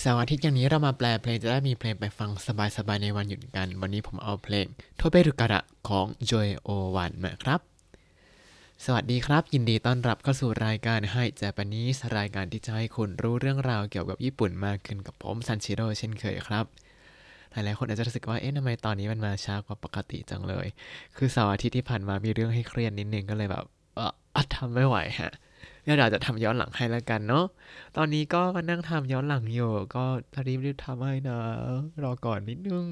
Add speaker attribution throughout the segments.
Speaker 1: เสาร์อาทิตย์อย่างนี้เรามาแปลเพลงจะได้มีเพลงไปฟังสบายๆในวันหยุดกัน วันนี้ผมเอาเพลงโทเบรุการะของ Joy O วันมาครับ สวัสดีครับ ยินดีต้อนรับเข้าสู่รายการให้เจแปนิสรายการที่จะให้คุณรู้เรื่องราวเกี่ยวกับญี่ปุ่นมากขึ้นกับผมซันชิโร่เช่นเคยครับหลายๆคนอาจจะรู้สึกว่า เอ๊ะทำไมตอนนี้มันมาช้ากว่าปกติจังเลย คือเสาร์อาทิตย์ที่ผ่านมามีเรื่องให้เครียดนิดนึงก็เลยแบบเอออะทำไม่ไหวฮะ งั้นเราจะทำย้อนหลังให้แล้วกันเนาะ ตอนนี้ก็มานั่งทำย้อนหลังอยู่ ก็รีบรีบๆทำให้นะ รอก่อนนิดนึง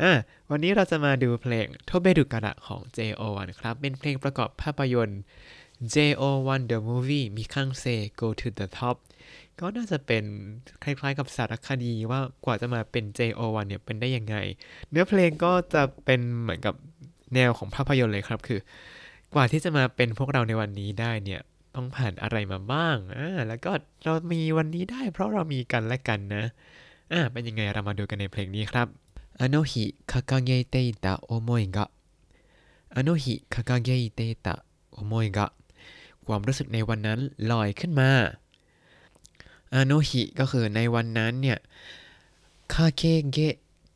Speaker 1: อะ วันนี้เราจะมาดูเพลงโทเบดุกระของ JO1 ครับ เป็นเพลงประกอบภาพยนตร์ JO1 The Movie มีข้างเซ Go to the Top ก็น่าจะเป็นคล้ายๆกับสารคดีว่ากว่าจะมาเป็น JO1 เนี่ยเป็นได้ยังไง เนื้อเพลงก็จะเป็นเหมือนกับแนวของภาพยนตร์เลยครับ คือกว่าที่จะมาเป็นพวกเราในวันนี้ได้เนี่ย ต้องผ่านอะไรมาบ้าง อ่า แล้วก็เรามีวันนี้ได้ เพราะเรามีกันและกันนะ อ่า เป็นยังไงเรามาดูกันในเพลงนี้ครับあの日掲げていた思いがあの日掲げていた思いがความรู้สึกในวันนั้นลอยขึ้นมาあの日ก็คือในวันนั้นเนี่ยคาเกเก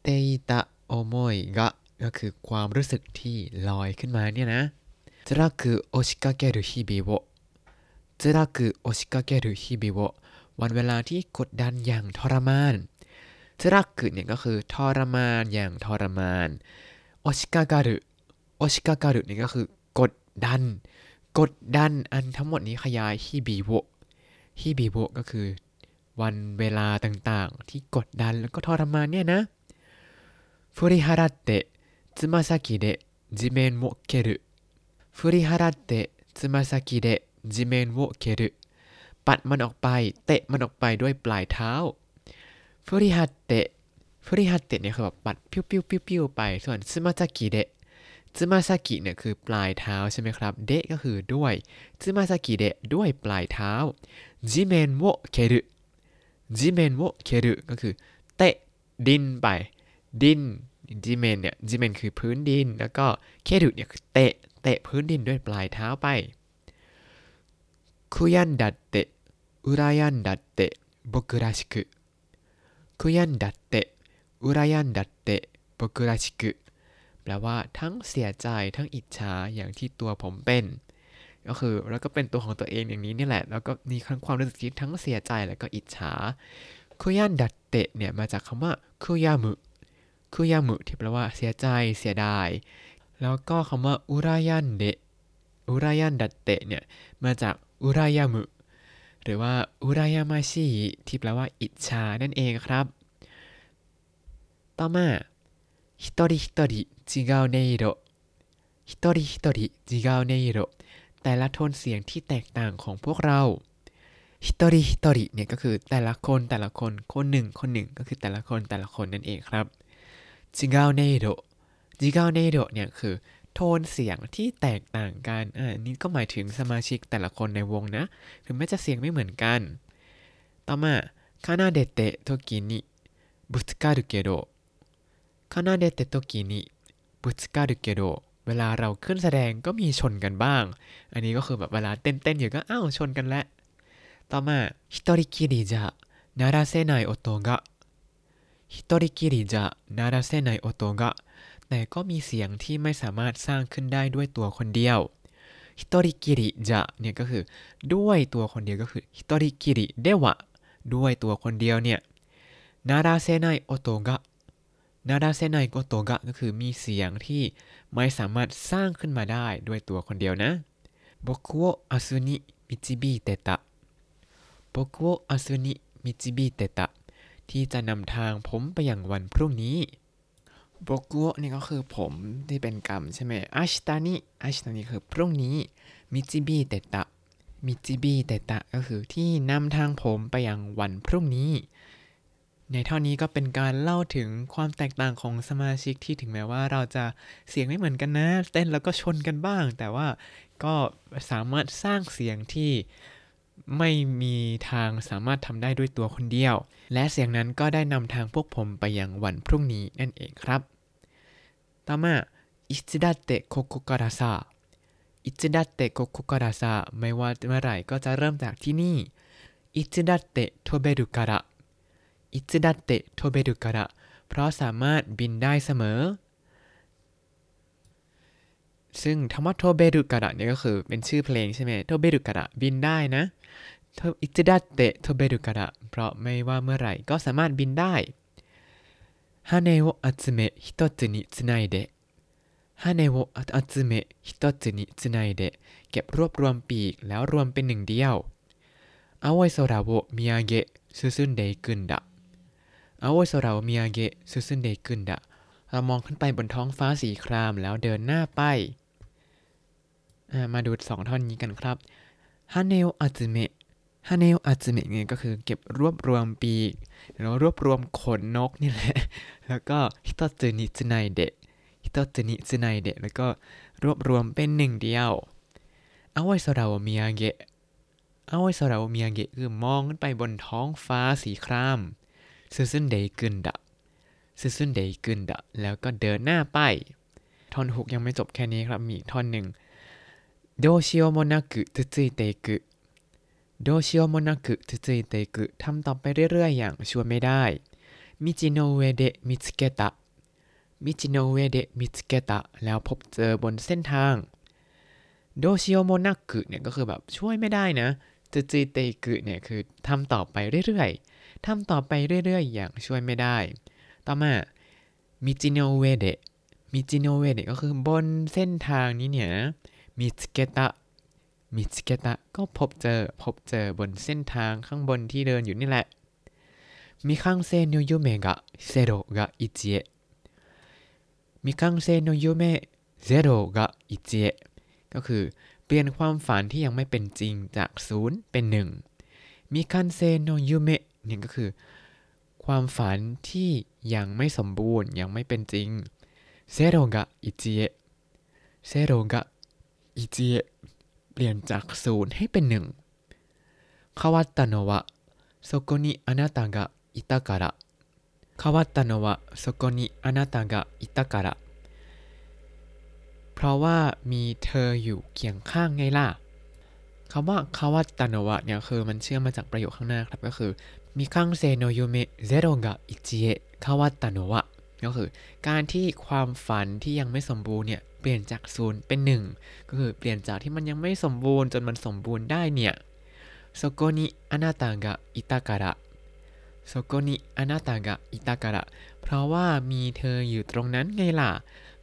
Speaker 1: เตตะโอโมยกะก็คือความรู้สึกที่ลอยขึ้นมาเนี่ยนะ辛く押しかける日々を 辛く押しかける日々をวันเวลาที่กดดันอย่างทรมานทรักคือเนี่ยก็คือทรมานอย่างทรมานโอชิกาการุโอชิกาการุเนี่ยก็คือกดดัน กดดันอันทั้งหมดนี้ขยายฮิบิโวฮิบิโวก็คือ วันเวลาต่างๆ ที่กดดันแล้วก็ทรมานเนี่ยนะฟุริฮาระเตะつま先で地面を蹴る振り払ってつま先で จิเมนโวเครุปัดมันออกไป เตะมันออกไปด้วยปลายเท้าฟริฮัตเตะฟริฮัตเตะเนี่ยคือแบบปัดพิ้วปิ้วปิ้วปิ้วไป ส่วนซึมาซากิเดะซึมาซากิเนี่ยคือปลายเท้าใช่ไหมครับ เดะก็คือด้วยつま先で ด้วยปลายเท้า 地面を蹴る地面を蹴る ก็คือ เตะดินไป ดิน 地面 เนี่ย 地面 คือพื้นดิน แล้วก็ 蹴る เนี่ยคือเตะเตะพื้นดินด้วยปลายเท้าไป คุยันดัตเตะอุรายันดัตเตะ僕らしくคุยันดัตเตะอุรายันดัตเตะ僕らしくแปลว่าทั้งเสียใจทั้งอิจฉาอย่างที่ตัวผมเป็น ก็คือแล้วก็เป็นตัวของตัวเองอย่างนี้นี่แหละ แล้วก็มีความรู้สึกที่ทั้งเสียใจแล้วก็อิจฉาคุยันดัตเตะเนี่ยมาจากคำว่าคุยามุคุยามุที่แปลว่าเสียใจเสียดาย แล้วก็คำว่าอุรายันเดะอุรายันดัตเตะเนี่ยมาจาก อุรายามุหรือว่าอุรายามาชีที่แปลว่าอิจฉานั่นเองครับ ต่อมาฮิโตอริฮิโตอริจิกาวเนโรฮิโตอริฮิโตอริจิกาวเนโรแต่ละโทนเสียงที่แตกต่างของพวกเราฮิโตอริฮิโตอริเนี่ยก็คือแต่ละคนแต่ละคนคนหนึ่งคนหนึ่งก็คือแต่ละคนแต่ละคนนั่นเองครับจิกาวเนโรจิกาวเนโรเนี่ยคือ โทนเสียงที่แตกต่างกันอ่านี่ก็หมายถึงสมาชิกแต่ละคนในวงนะ ถึงแม้จะเสียงไม่เหมือนกัน ต่อมาคานาเดเตะโตกินิบุสการุเกโดคานาเดเตะโตกินิบุสการุเกโดเวลาเราขึ้นแสดงก็มีชนกันบ้าง อันนี้ก็คือแบบเวลาเต้นๆอยู่ก็อ้าวชนกันแล้ว ต่อมาฮิตริคิริจะนาราเซไนโอโตะฮิตริคิริจะนาราเซไนโอโตะ แต่ก็มีเสียงที่ไม่สามารถสร้างขึ้นได้ด้วยตัวคนเดียว一人きりじゃ เนี่ยก็คือด้วยตัวคนเดียวก็คือ 一人きりでは ด้วยตัวคนเดียวเนี่ย 鳴らせない音が鳴らせない音が ก็คือมีเสียงที่ไม่สามารถสร้างขึ้นมาได้ด้วยตัวคนเดียวนะ 僕を明日に導いてた僕を明日に導いてた ที่จะนำทางผมไปอย่างวันพรุ่งนี้ โบกุนี่ก็คือผมที่เป็นกรรมใช่ไหมอาชิตานิอาชิตานิคือพรุ่งนี้มิจิบิเตตะมิจิบิเตตะก็คือที่นำทางผมไปยังวันพรุ่งนี้ ในเท่านี้ก็เป็นการเล่าถึงความแตกต่างของสมาชิกที่ถึงแม้ว่าเราจะเสียงไม่เหมือนกันนะ เต้นแล้วก็ชนกันบ้าง แต่ว่าก็สามารถสร้างเสียงที่ ไม่มีทางสามารถทำได้ด้วยตัวคนเดียว และเสียงนั้นก็ได้นำทางพวกผมไปยังวันพรุ่งนี้นั่นเองครับต่อมา いつだってここからさいつだってここからさ ไม่ว่าเมื่อไหร่ก็จะเริ่มจากที่นี่ いつだって飛べるからいつだって飛べるから เพราะสามารถบินได้เสมอ ซึ่งคำว่า 飛べるから เนี่ยก็คือเป็นชื่อเพลงใช่ไหม 飛べるから บินได้นะいつだって飛べるから เพราะไม่ว่าเมื่อไหร่ก็สามารถบินได้ 羽を集め一つに繋いで羽を集め一つに繋いで เก็บรวบรวมปีกแล้วรวมเป็นหนึ่งเดียว 青い空を見上げ進んでくんだ青い空を見上げ進んでくんだ เรามองขึ้นไปบนท้องฟ้าสีครามแล้วเดินหน้าไป มาดูสองท่อนนี้กันครับ 羽を集め羽を集め เนี่ยก็คือเก็บรวบรวมปีกแล้วรวบรวมขนนกนี่แหละ แล้วก็ 一つに繋いで一つに繋いで แล้วก็รวบรวมเป็นหนึ่งเดียวอาไวโซราโวมิยาเกะอาไวโซราโวมิยาเกะคือมองขึ้นไปบนท้องฟ้าสีคราม 進んでくんだ進んでくんだ แล้วก็เดินหน้าไป ท่อนฮุกยังไม่จบแค่นี้ครับมีท่อนหนึ่ง โดชิโอโมนากุตุซุยเตกุโดชิโอโมนากุตุซุยเตกุทำต่อไปเรื่อยๆอย่างชวนไม่ได้มิจิโนเวเดมิสเกตะมิจิโนเวเดมิสเกตะแล้วพบเจอบนเส้นทาง どうしようもなく เนี่ยก็คือแบบช่วยไม่ได้นะ 続いてく เนี่ยคือทำต่อไปเรื่อยๆทำต่อไปเรื่อยๆ อย่างช่วยไม่ได้ ต่อมา 道の上で道の上で ก็คือบนเส้นทางนี้เนี่ย 見つけた見つけた ก็พบเจอพบเจอบนเส้นทางข้างบนที่เดินอยู่นี่แหละ 未完成の夢がゼロから一へ未完成の夢ゼロから一へ ก็คือเปลี่ยนความฝันที่ยังไม่เป็นจริงจากศูนย์เป็นหนึ่งมีคันเซโนยูเมะนี่ก็คือ ความฝันที่ยังไม่สมบูรณ์ยังไม่เป็นจริงเซโรกะอิจิเอะเซโรกะ อิจิเอะเปลี่ยนจากศูนย์ให้เป็นหนึ่งคาวาตโนวะそこにあなたがいたから変わったのはそこにあなたがいたからเพราะว่ามีเธออยู่เคียงข้างไงล่ะคำว่าคาวัตตานวะเนี่ยคือมันเชื่อมมาจากประโยคข้างหน้าครับก็คือมีคังเซโนโยเมะเซโรกะอิจิเอะคาวัตตานวะก็คือ การที่ความฝันที่ยังไม่สมบูรณ์เนี่ย เปลี่ยนจากศูนย์เป็นหนึ่งก็คือเปลี่ยนจากที่มันยังไม่สมบูรณ์จนมันสมบูรณ์ได้เนี่ย そこにあなたがいたからそこにあなたがいたから เพราะว่ามีเธออยู่ตรงนั้นไงล่ะ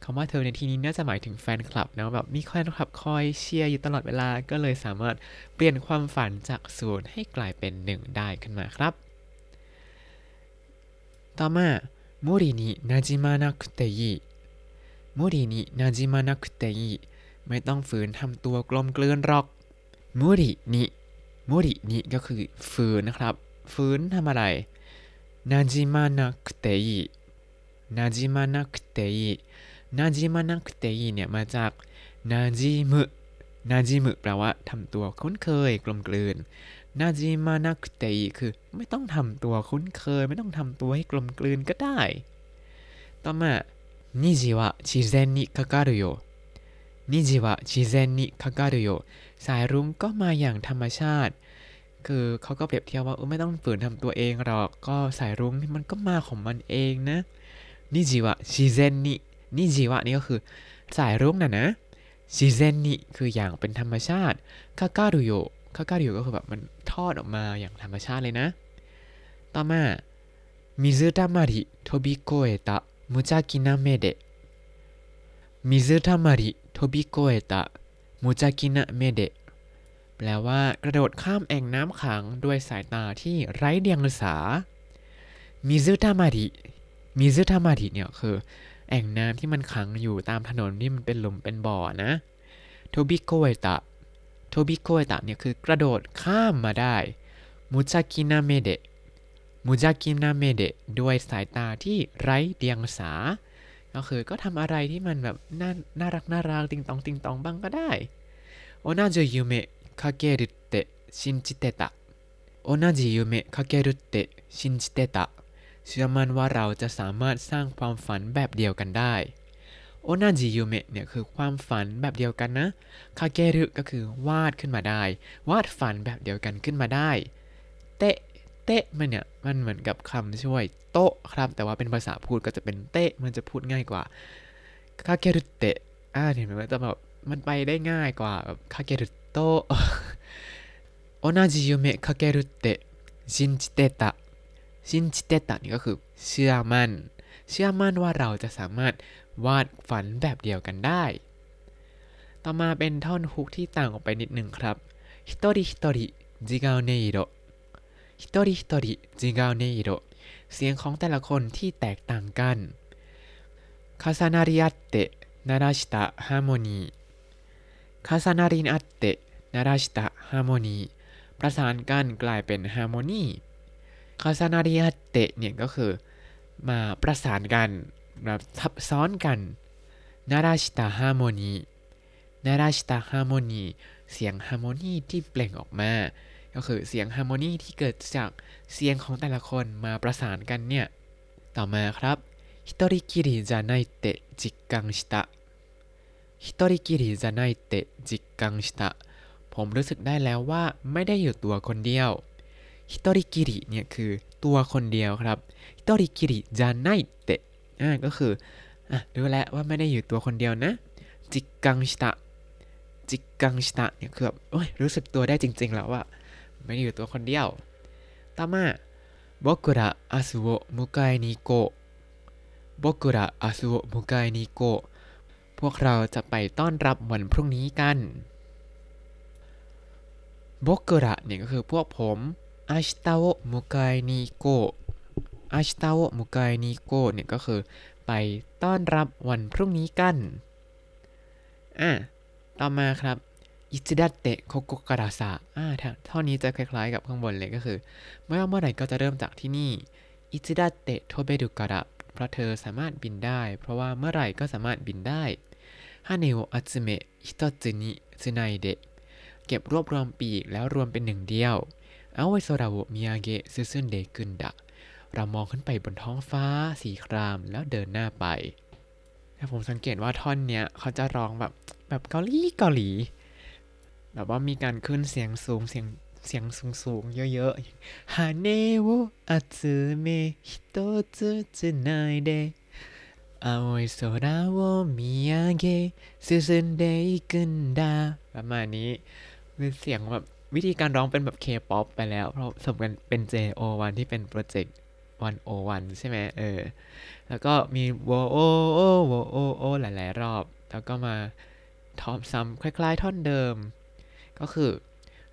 Speaker 1: คำว่าเธอในที่นี้น่าจะหมายถึงแฟนคลับนะแบบมีแฟนคลับคอยเชียร์อยู่ตลอดเวลาก็เลยสามารถเปลี่ยนความฝันจากศูนย์ให้กลายเป็นหนึ่งได้ขึ้นมาครับ ต่อมาโมรินินาจิมานะคุเตยิ มรินินาจิมานะคุเตยิไม่ต้องฝืนทำตัวกลมเกลื่อนหรอกโมรินิโมรินิก็คือฝืนนะครับ ฝืนทำอะไรนาจิมานะคุเตยินาจิมานะคุเตยินาจิมานักเตยเนี่ยมาจากนาจิมุนาจิมุแปลว่าทำตัวคุ้นเคยกลมกลืนนาจิมานักเตยคือไม่ต้องทำตัวคุ้นเคย ไม่ต้องทำตัวให้กลมกลืนก็ได้ ต่อมา นิจิวะชิเซนนิคาการุโยนิจิวะชิเซนนิคาการุโยสายรุ้งก็มาอย่างธรรมชาติ คือเขาก็เปรียบเทียบว่าไม่ต้องฝืนทำตัวเองหรอก ก็สายรุ้งมันก็มาของมันเองนะ虹は自然に虹は นี่ก็คือ สายรุ้งน่ะนะ 自然に คืออย่างเป็นธรรมชาติ かかるよかかるよ ก็คือแบบมันทอดออกมาอย่างธรรมชาติเลยนะ ต่อมา 水たまり飛び越えた 水たまり飛び越えた無邪気な目で แปลว่ากระโดดข้ามแอ่งน้ำขังด้วยสายตาที่ไร้เดียงสา 水たまり水たまり เนี่ยคือ แอ่งน้ำที่มันขังอยู่ตามถนนที่มันเป็นหลุมเป็นบ่อนะ 飛び越えた 飛び越えた เนี่ยคือกระโดดข้ามมาได้ 無邪気な目で 無邪気な目で ด้วยสายตาที่ไร้เดียงสา ก็คือก็ทำอะไรที่มันแบบน่าน่ารักน่ารักติงตองติงตองบ้างก็ได้ 同じ夢描けるって信じてた同じ夢描けるって信じてた เชื่อมั่นว่าเราจะสามารถสร้างความฝันแบบเดียวกันได้同じ夢 เนี่ยคือความฝันแบบเดียวกันนะ描ける ก็คือวาดขึ้นมาได้ วาดฝันแบบเดียวกันขึ้นมาได้ เตะ เตะมันเนี่ยมันเหมือนกับคำช่วย と ครับ แต่ว่าเป็นภาษาพูดก็จะเป็นเตะมันจะพูดง่ายกว่า描けるって อ่าเห็นไหมว่าจะแบบมันไปได้ง่ายกว่าแบบ描けると同じ夢描けるって信じてた信じてた นี่ก็คือเชื่อมั่น เชื่อมั่นว่าเราจะสามารถวาดฝันแบบเดียวกันได้ ต่อมาเป็นท่อนฮุกที่ต่างออกไปนิดหนึ่งครับฮิโตริฮิโตริจิกาเนอิโร ฮิโตริฮิโตริจิกาเนโรเสียงของแต่ละคนที่แตกต่างกัน重なり合って鳴らしたハーモニー重なり合って鳴らしたハーモニー ประสานกันกลายเป็นฮาร์โมนีคาซานาริอัตเตะเนี่ยก็คือมาประสานกันแบบทับซ้อนกัน鳴らしたハーモニー鳴らしたハーモニー เสียงฮาร์โมนีที่เปล่งออกมา ก็คือเสียงฮาร์โมนีที่เกิดจากเสียงของแต่ละคนมาประสานกันเนี่ย ต่อมาครับ一人きりじゃないって実感した一人きりじゃないって実感した ผมรู้สึกได้แล้วว่าไม่ได้อยู่ตัวคนเดียว一人きり เนี่ยคือตัวคนเดียวครับ一人きりじゃないって อ่าก็คืออะรู้แล้วว่าไม่ได้อยู่ตัวคนเดียวนะ 実感した実感した เนี่ยคือแบบโอ้ยรู้สึกตัวได้จริง ๆ แล้วอะ ไม่ได้อยู่ตัวคนเดียวต่อมา僕ら明日を迎えに行こう僕ら明日を迎えに行こうพวกเราจะไปต้อนรับวันพรุ่งนี้กัน僕らเนี่ยก็คือพวกผม明日を迎えに行こう明日を迎えに行こうเนี่ยก็คือไปต้อนรับวันพรุ่งนี้กัน อ่ะ ต่อมาครับ อิจิดัตเตะโคโกการาซาอ่าเท่านี้จะคล้ายๆกับข้างบนเลยก็คือไม่ว่าเมื่อไหร่ก็จะเริ่มจากที่นี่いつだって飛べるから เพราะเธอสามารถบินได้ เพราะว่าเมื่อไหร่ก็สามารถบินได้羽を集め一つに繋いで เก็บรวบรวมปีกแล้วรวมเป็นหนึ่งเดียว青い空を見上げ進んでくんだ เรามองขึ้นไปบนท้องฟ้าสีครามแล้วเดินหน้าไปแต่ผมสังเกตว่าท่อนเนี้ยเขาจะร้องแบบแบบเกาหลีเกาหลี แบบว่ามีการขึ้นเสียงสูงเสียงเสียงสูงสูงเยอะๆ羽を集め一つに繋いで青い空を見上げ進んでいくんだ ประมาณนี้เป็นเสียงแบบวิธีการร้องเป็นแบบเคป๊อปไปแล้ว เพราะสมกันเป็น JO1 ที่เป็นโปรเจกต์วันโอวันใช่ไหมเออ แล้วก็มีโวโอโอโวโอโอหลาย ๆ รอบ แล้วก็มาทอมซ้ำคล้าย ๆ ท่อนเดิม ก็คือ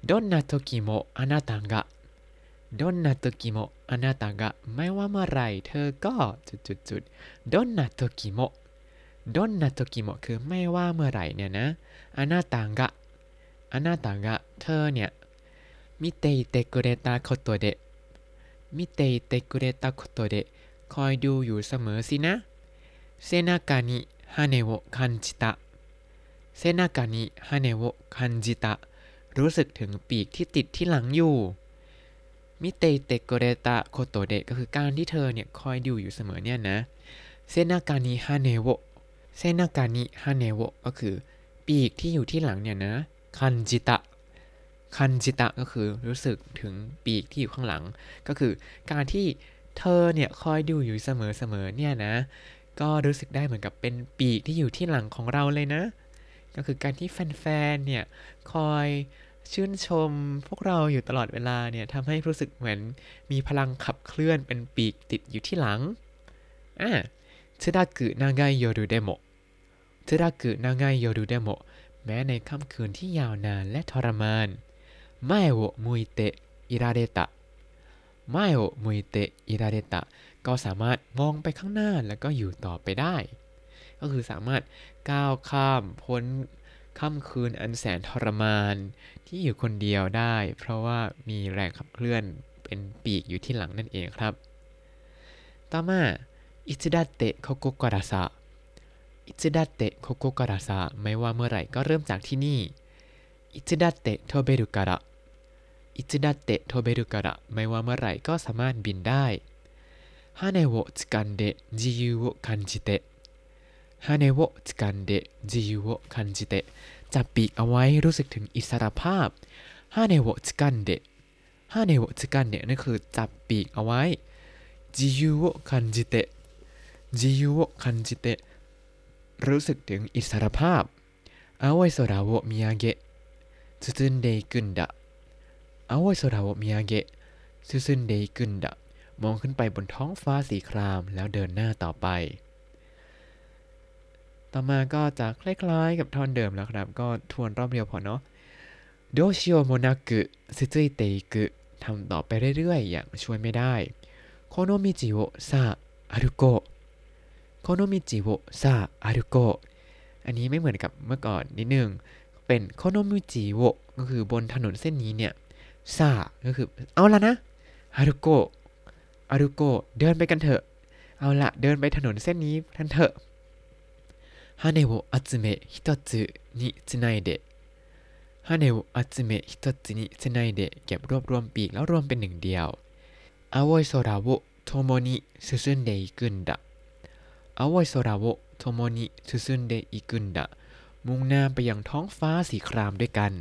Speaker 1: ดนนาโตกิโมอานาตังกะดนาโตกิโมอานาตังกะไม่ว่าเมื่อไรเธอก็จุดจุดจุดดนนาโตกิโมดนนาโตกิโมคือไม่ว่าเมื่อไรเนี่ยนะอานาตังกะอานาตังกะเธอเนี่ย見ていてくれたことで見ていてくれたことで คอยดูอยู่เสมอสินะ背中に羽を感じた背中に羽を感じた รู้สึกถึงปีกที่ติดที่หลังอยู่ 見ててくれたことで ก็คือการที่เธอเนี่ยคอยดูอยู่เสมอเนี่ยนะ 背中に羽を背中に羽を ก็คือปีกที่อยู่ที่หลังเนี่ยนะ คันจิตะ คันจิตะก็คือรู้สึกถึงปีกที่อยู่ข้างหลัง ก็คือการที่เธอเนี่ยคอยดูอยู่เสมอๆเนี่ยนะ ก็รู้สึกได้เหมือนกับเป็นปีกที่อยู่ที่หลังของเราเลยนะ ก็คือการที่แฟนๆเนี่ยคอย ชื่นชมพวกเราอยู่ตลอดเวลาเนี่ยทำให้รู้สึกเหมือนมีพลังขับเคลื่อนเป็นปีกติดอยู่ที่หลังอะ 辛く長い夜でも辛く長い夜でも แม้ในค่ำคืนที่ยาวนานและทรมานไมโอมุยเตอิราเดตะไมโอมุยเตอิราเดตะก็สามารถมองไปข้างหน้าแล้วก็อยู่ต่อไปได้ ก็คือสามารถก้าวข้ามพ้น ค่ำคืนอันแสนทรมานที่อยู่คนเดียวได้ เพราะว่ามีแรงขับเคลื่อนเป็นปีกอยู่ที่หลังนั่นเองครับ ต่อมาいつだってここからさいつだってここからさ ไม่ว่าเมื่อไหร่ก็เริ่มจากที่นี่いつだって飛べるからいつだって飛べるから ไม่ว่าเมื่อไหร่ก็สามารถบินได้羽をつかんで自由を感じて 羽をつかんで自由を感じて จับปีกเอาไว้รู้สึกถึงอิสรภาพ羽をつかんで羽をつかん เนี่ยนั่นคือจับปีกเอาไว้自由を感じて自由を感じて รู้สึกถึงอิสรภาพ青い空を見上げ進んでくんだ青い空を見上げ進んでくんだ มองขึ้นไปบนท้องฟ้าสีครามแล้วเดินหน้าต่อไป ต่อมาก็จะคล้ายๆกับท่อนเดิมแล้วครับ ก็ทวนรอบเดียวพอเนาะどうしようもなく続いてく ทำต่อไปเรื่อยๆ อย่างช่วยไม่ได้この道をさあ歩こうこの道をさあ歩こう อันนี้ไม่เหมือนกับเมื่อก่อนนิดนึง เป็นこの道を ก็คือบนถนนเส้นนี้เนี่ยさあ ก็คือเอาละนะ歩こう歩こう เดินไปกันเถอะ เอาละเดินไปถนนเส้นนี้กันเถอะ 羽を集め一つに繋いで เก็บรวบรวมปีกแล้วรวมเป็นหนึ่งเดียว 青い空を共に進んでいくんだ 青い空を共に進んでいくんだ มุ่งหน้าไปยังท้องฟ้าสีครามด้วยกัน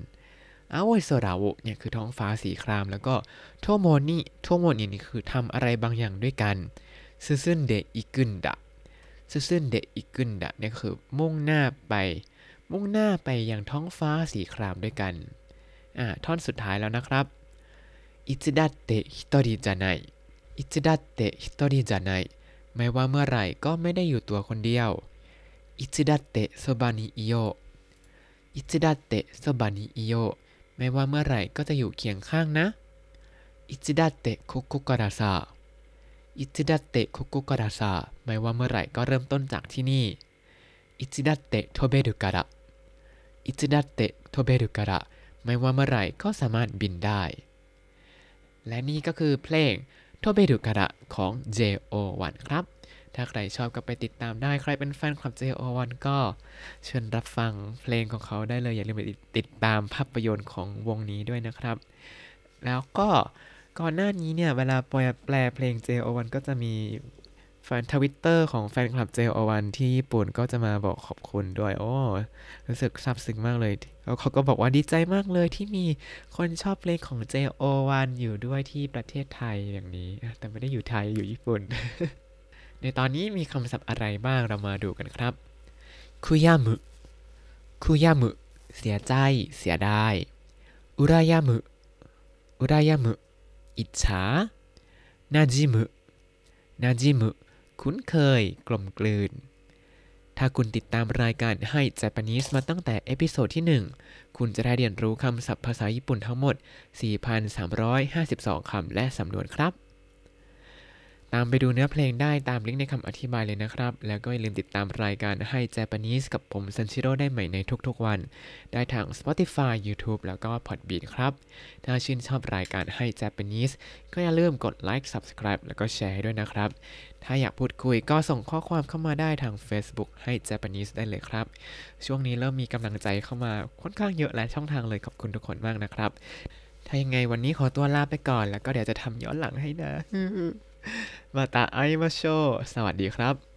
Speaker 1: 青い空を เนี่ยคือท้องฟ้าสีคราม แล้วก็โทโมนิโทโมนินี่คือทำอะไรบางอย่างด้วยกัน進んでいくんだ 進んでいくんだ เนี่ยคือมุ่งหน้าไป มุ่งหน้าไปยังท้องฟ้าสีครามด้วยกันอ่าท่อนสุดท้ายแล้วนะครับ いつだって一人じゃない いつだって一人じゃない ไม่ว่าเมื่อไหร่ก็ไม่ได้อยู่ตัวคนเดียว いつだってそばにいるよ いつだってそばにいるよ ไม่ว่าเมื่อไหร่ก็จะอยู่เคียงข้างนะいつだってここからさ いつだってここからさ ไม่ว่าเมื่อไหร่ก็เริ่มต้นจากที่นี่ いつだって飛べるから いつだって飛べるから ไม่ว่าเมื่อไหร่ก็สามารถบินได้ และนี่ก็คือเพลง 飛べるから ของ JO1 ครับ ถ้าใครชอบก็ไปติดตามได้ ใครเป็นแฟนคลับ JO1 ก็เชิญรับฟังเพลงของเขาได้เลย อย่าลืมไปติดตามภาพยนตร์ของวงนี้ด้วยนะครับ แล้วก็ ก่อนหน้านี้เนี่ย เวลาแปลแปลเพลง JO1 ก็จะมีแฟนทวิตเตอร์ของแฟนคลับ JO1 ที่ญี่ปุ่นก็จะมาบอกขอบคุณด้วย โอ้รู้สึกซาบซึ้งมากเลยเขาก็บอกว่าดีใจมากเลยที่มีคนชอบเพลงของ JO1 อยู่ด้วยที่ประเทศไทยอย่างนี้ แต่ไม่ได้อยู่ไทยอยู่ญี่ปุ่น ในตอนนี้มีคำศัพท์อะไรบ้างเรามาดูกันครับคุยามุคุยามุเสียใจ เสียดายอุรายามุอุรายามุ อิจฉานาจิมุนาจิมุคุ้นเคย กลมกลืน ถ้าคุณติดตามรายการให้ Japanese มาตั้งแต่เอพิโซดที่ 1 คุณจะได้เรียนรู้คำศัพท์ภาษาญี่ปุ่นทั้งหมด 4,352 คำและสำนวนครับ ตามไปดูเนื้อเพลงได้ตามลิงก์ในคำอธิบายเลยนะครับ แล้วก็อย่าลืมติดตามรายการให้ Japanese กับผมซันชิโร่ได้ใหม่ในทุกๆวัน ได้ทาง Spotify YouTube แล้วก็ Podbean ครับ ถ้าชื่นชอบรายการให้ Japanese ก็อย่าลืมกดไลค์ Subscribe แล้วก็แชร์ให้ด้วยนะครับ ถ้าอยากพูดคุยก็ส่งข้อความเข้ามาได้ทาง Facebook ให้ Japanese ได้เลยครับ ช่วงนี้เริ่มมีกำลังใจเข้ามาค่อนข้างเยอะและช่องทางเลยขอบคุณทุกคนมากนะครับ ถ้ายังไงวันนี้ขอตัวลาไปก่อน แล้วก็เดี๋ยวจะทำย้อนหลังให้นะ มาตาไอมาโชสวัสดีครับ